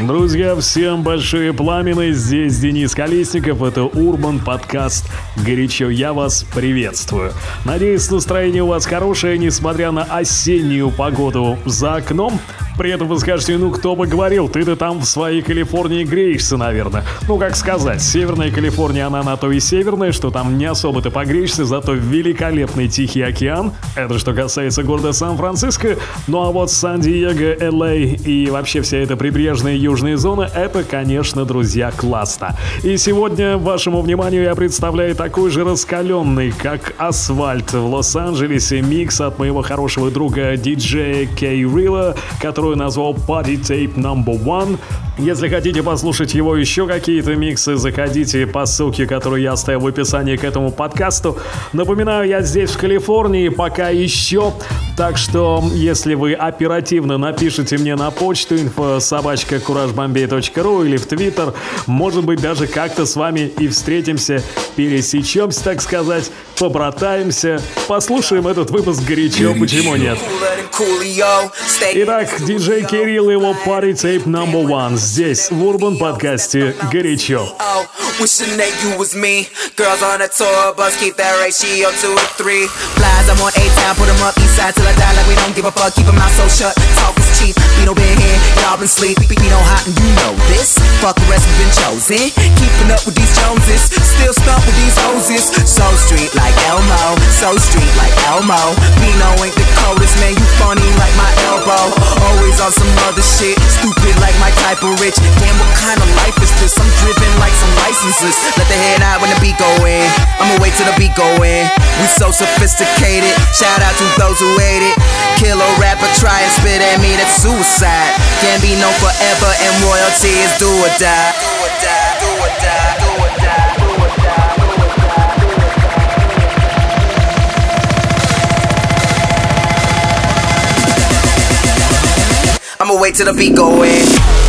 Друзья, всем большие пламены. Здесь Денис Колесников. Это Урбан подкаст «Горячо». Я вас приветствую. Надеюсь, настроение у вас хорошее, несмотря на осеннюю погоду за окном. При этом вы скажете, ну кто бы говорил, ты-то там в своей Калифорнии греешься, наверное. Ну как сказать, Северная Калифорния, она на то и северная, что там не особо ты погреешься, зато великолепный Тихий океан. Это что касается города Сан-Франциско. Ну а вот Сан-Диего, Л.А. и вообще вся эта прибрежная южная зона, это, конечно, друзья, классно. И сегодня вашему вниманию я представляю такой же раскаленный, как асфальт в Лос-Анджелесе, микс от моего хорошего друга диджея Кей Рилла, который которую назвал Party Tape Number One. Если хотите послушать его еще какие-то миксы, заходите по ссылке, которую я оставил в описании к этому подкасту. Напоминаю, я здесь в Калифорнии пока еще, так что если вы оперативно напишите мне на почту info собачка куражбомбей.ру или в Твиттер, может быть даже как-то с вами и встретимся, пересечемся, так сказать, побратаемся, послушаем этот выпуск горячо, почему нет. Итак, диджей Кирилл и его Party Tape Number One здесь, в Урбан подкасте «Горячо». Wishing that you was me. Girls on a tour bus, keep that ratio two or three. Flies, I'm on A-Town, put them up east side till I die like we don't give a fuck. Keep them out so shut, talk is cheap. We been here, y'all been sleep. We hot and you know this. Fuck the rest, we been chosen. Keeping up with these Joneses, still stuck with these hoses. So street like Elmo, so street like Elmo. Pino ain't the coldest, man, you funny like my elbow. Always on some other shit, stupid like my type of rich. Damn, what kind of life is this? I'm driven like some licenses. Let the head out when the beat go in. I'ma wait till the beat go in. We so sophisticated. Shout out to those who hate it. Kill a rapper, try and spit at me, that's suicide. Can't be known forever, and royalty is do or die, do or die. I'ma wait till the beat go in.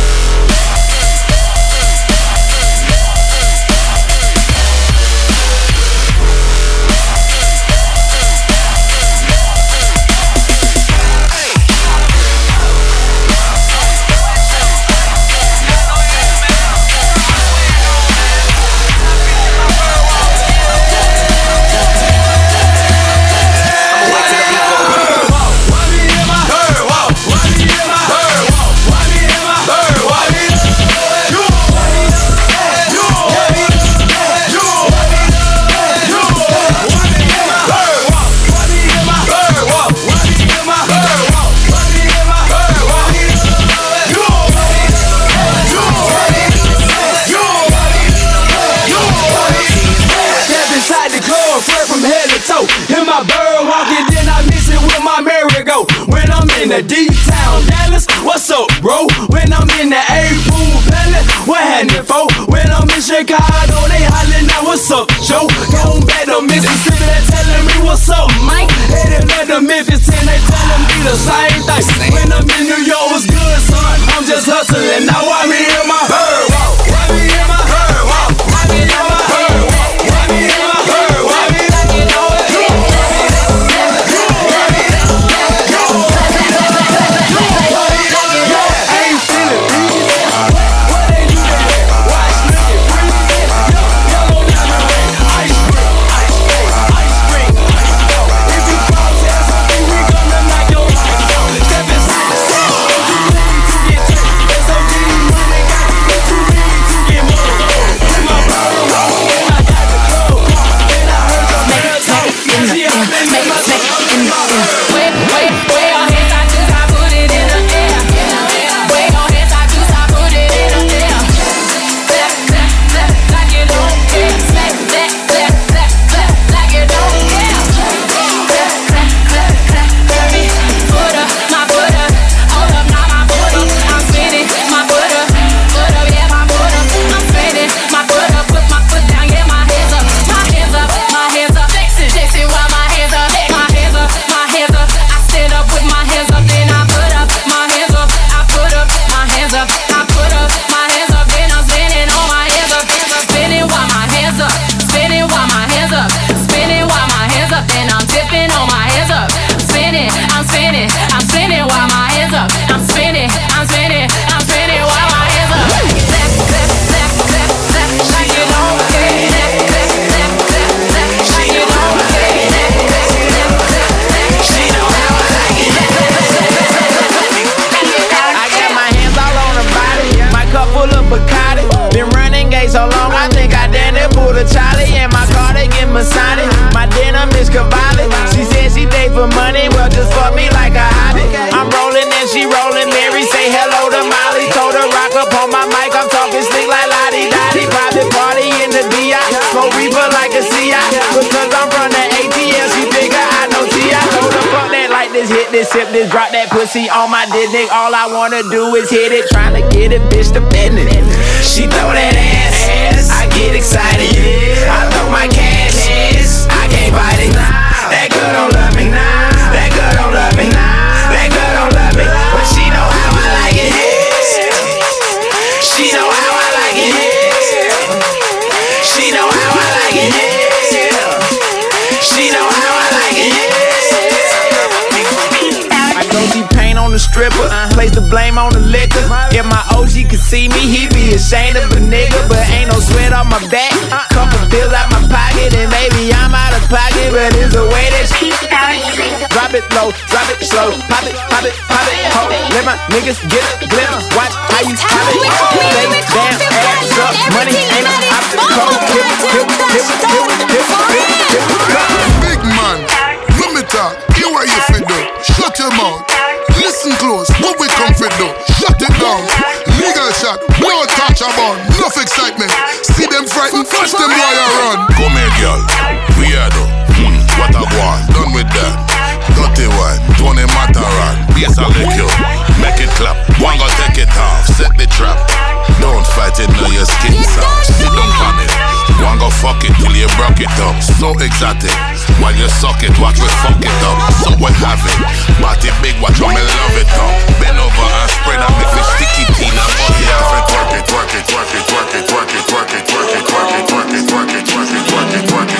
Just this, drop that pussy on my dick, nigga. All I wanna do is hit it, tryna get a bitch to bend it. She throw that ass, I get excited. I throw my cash, I can't fight it. That girl don't love me now. That girl don't. place the blame on the liquor. If my OG could see me, he'd be ashamed of a nigga. But ain't no sweat on my back. Couple bills out my pocket, and maybe I'm out of pocket, but it's a way that she Drop it low, drop it slow, pop it, pop it, pop it, ho. Let my niggas get a glimpse, watch how you pop it. Baby, damn, ass up, money ain't an obstacle. Hip, hip, hip, hip, hip, hip, hip, Big man, let me talk, hear what you feel, oh. shut your mouth. Listen close, what comfort though. Shut it down. Legal shot, no touch about, no excitement. See them frightened, flash them while I run. Come here, girl. Weirdo. Mm, what I want, done with that. Dirty one, don't matter, right? Yes, I lick you. Make it clap. One go take it off, set the trap. Don't fight it, now your skin soft. Sit down on. Go and go fuck it till you broke it up. So exotic. While you suck it, watch me fuck it up. So we have it. party big, watch me love it up. Bend over and spread and make me sticky teen and fuck it up. Twerk it, twerk it, twerk it, twerk it, twerk it, twerk it, twerk it, twerk it, twerk it, twerk it, twerk it, twerk it, twerk it.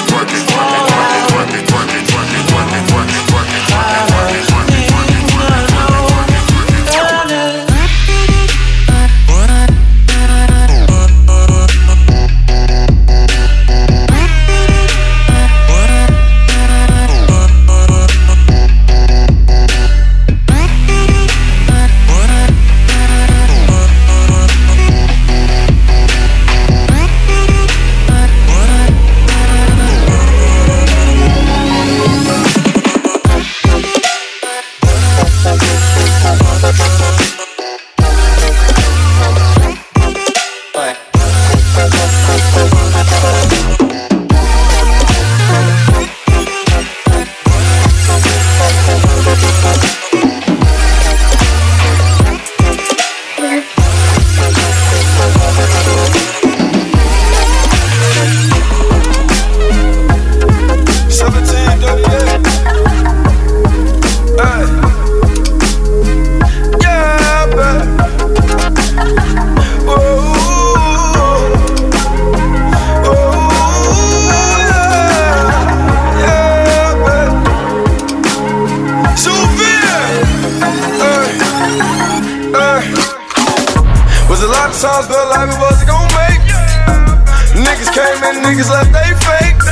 niggas like they fake.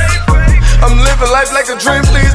I'm living life like a dream, please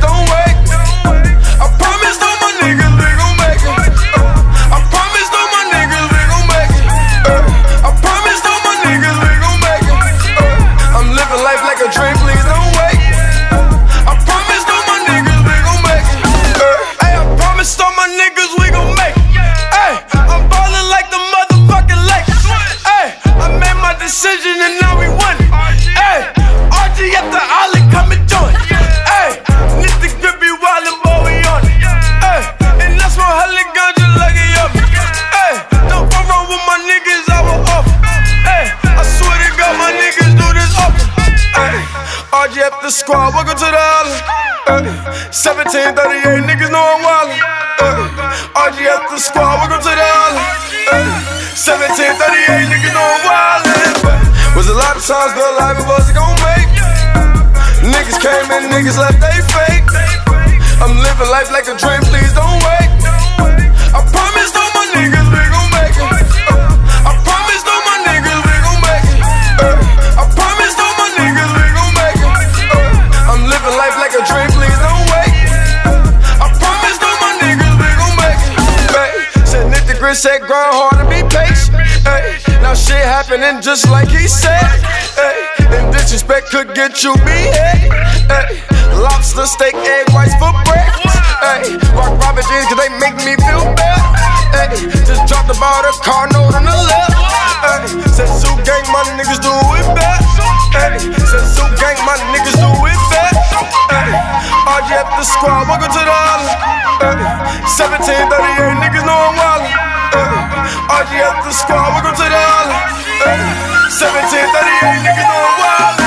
1038, niggas know I'm wildin'. Uh, RGF the squad, welcome to the island. Uh, 1738, niggas know I'm wildin'. Uh, was a lot of times, but life it wasn't gon' make. Niggas came and niggas left, they fake. I'm living life like a dream, please don't wait. said, grind hard and be patient. Ay. Now shit happening just like he said. Ay. And disrespect could get you beheaded. Lobster, steak, egg whites for breakfast. Rock Robert jeans cause they make me feel better. Ay. Just dropped the ball, the car note on the left. Ay. Said, Zoo Gang, my niggas do it best. Ay. Said, Zoo Gang, my niggas do it best. Ay. RGF the squad, welcome to the island. 1738, niggas know I'm wildin'. RG at the squad. welcome to the island. 1738, nigga, know a wild.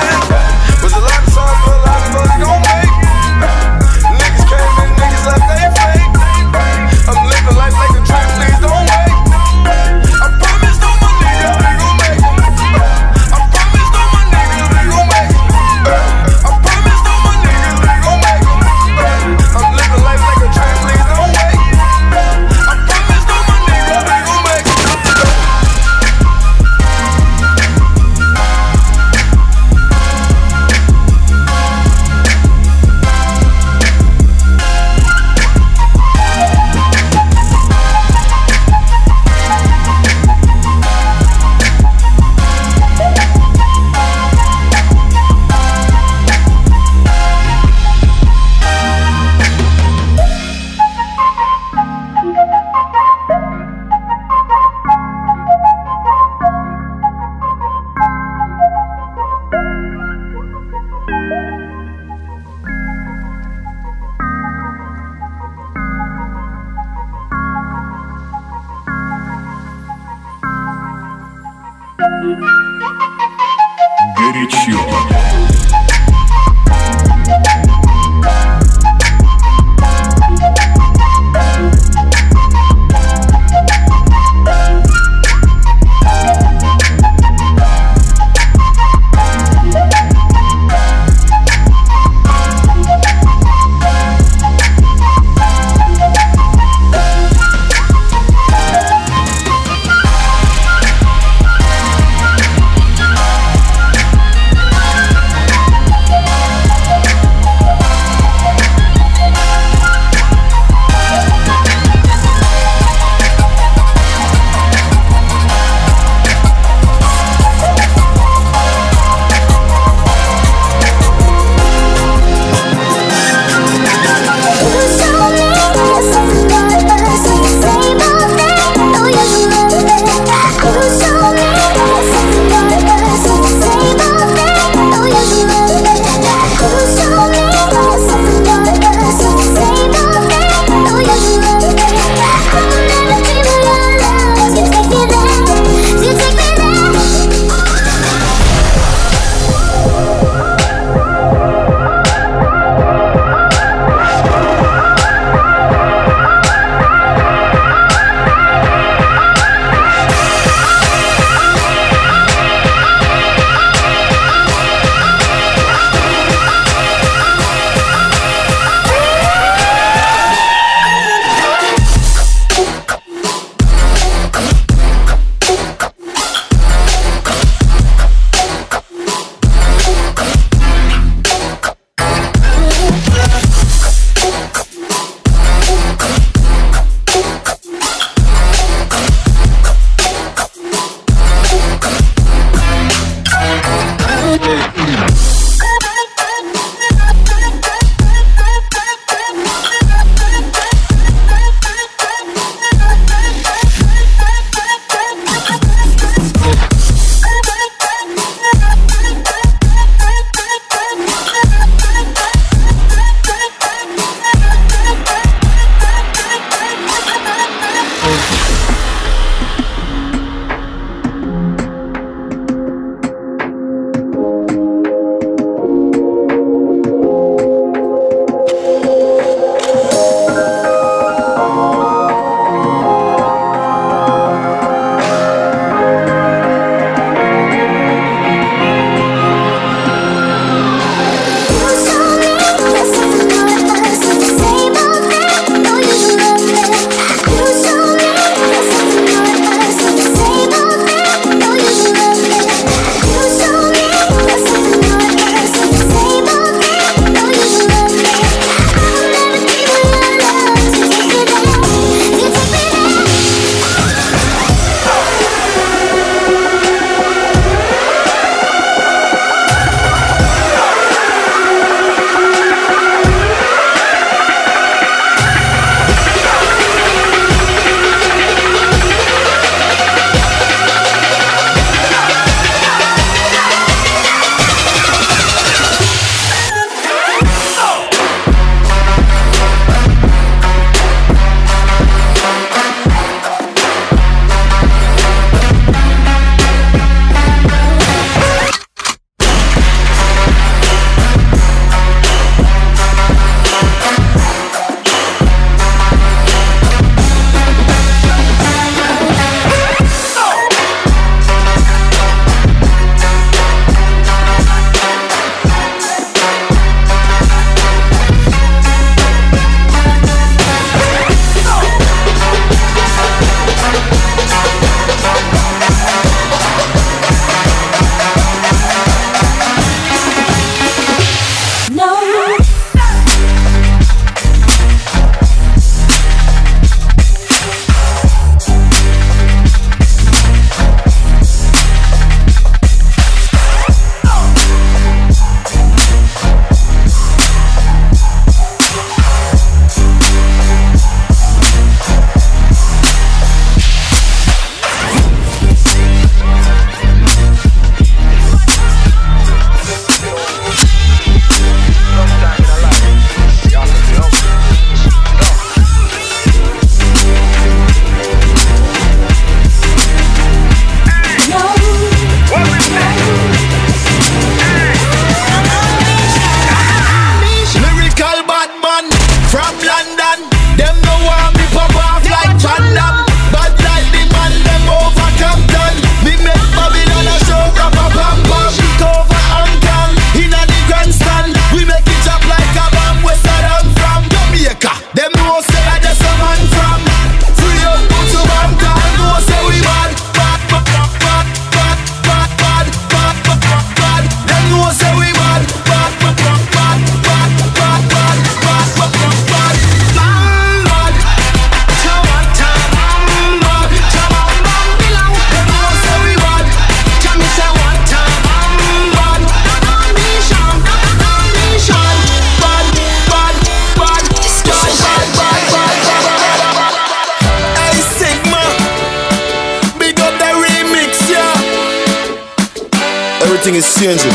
incêndio.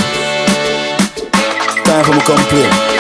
Tá, vamos cumprir.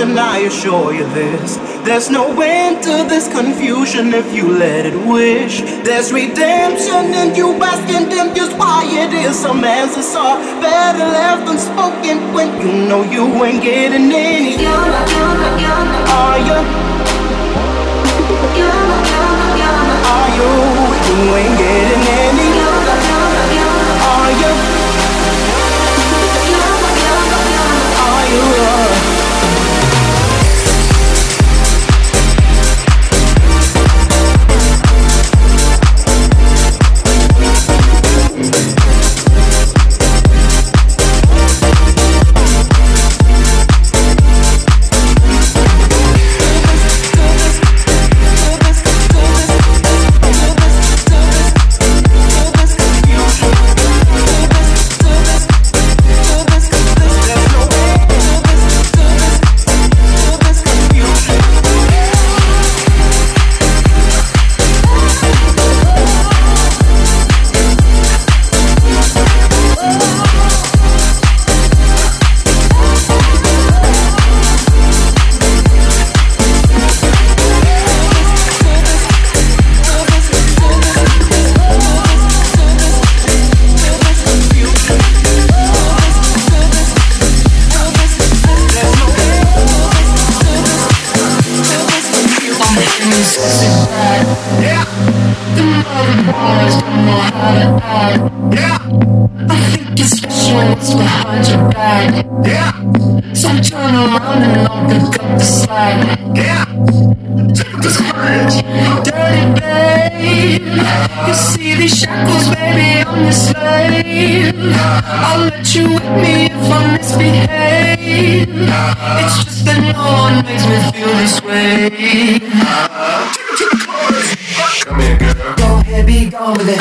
Illusion, I assure you this. There's no end to this confusion if you let it wish. There's redemption in you basking in just why it is. Some answers are better left unspoken when you know you ain't getting any. You're you? Are you? You ain't getting any. Are you? shackles, baby, I'm your slave. I'll let you whip me if I misbehave. It's just that no one makes me feel this way. Come here, girl. Go ahead, be gone with it.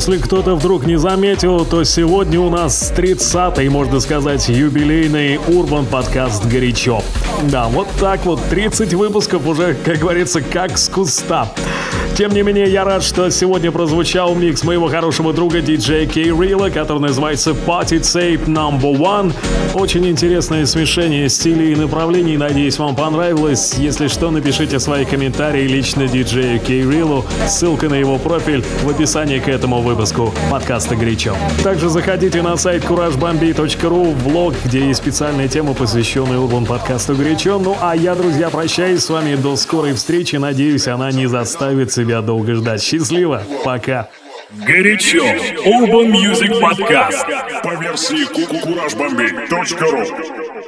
Если кто-то вдруг не заметил, то сегодня у нас 30-й, можно сказать, юбилейный Урбан подкаст «Горячо». Да, вот так вот, 30 выпусков уже, как говорится, как с куста. Тем не менее, я рад, что сегодня прозвучал микс моего хорошего друга диджея Кей Рила, который называется Party Tape Number One. Очень интересное смешение стилей и направлений. Надеюсь, вам понравилось. Если что, напишите свои комментарии лично диджею Кей Рилу. Ссылка на его профиль в описании к этому выпуску подкаста «Горячо». Также заходите на сайт couragebombi.ru, в блог, где есть специальная тема, посвященная урбан подкасту «Горячо». Ну а я, друзья, прощаюсь с вами до скорой встречи. Надеюсь, она не заставит себя долго ждать. Счастливо, пока. Горячо. Urban Music Podcast. По версии кукуражбомби.ру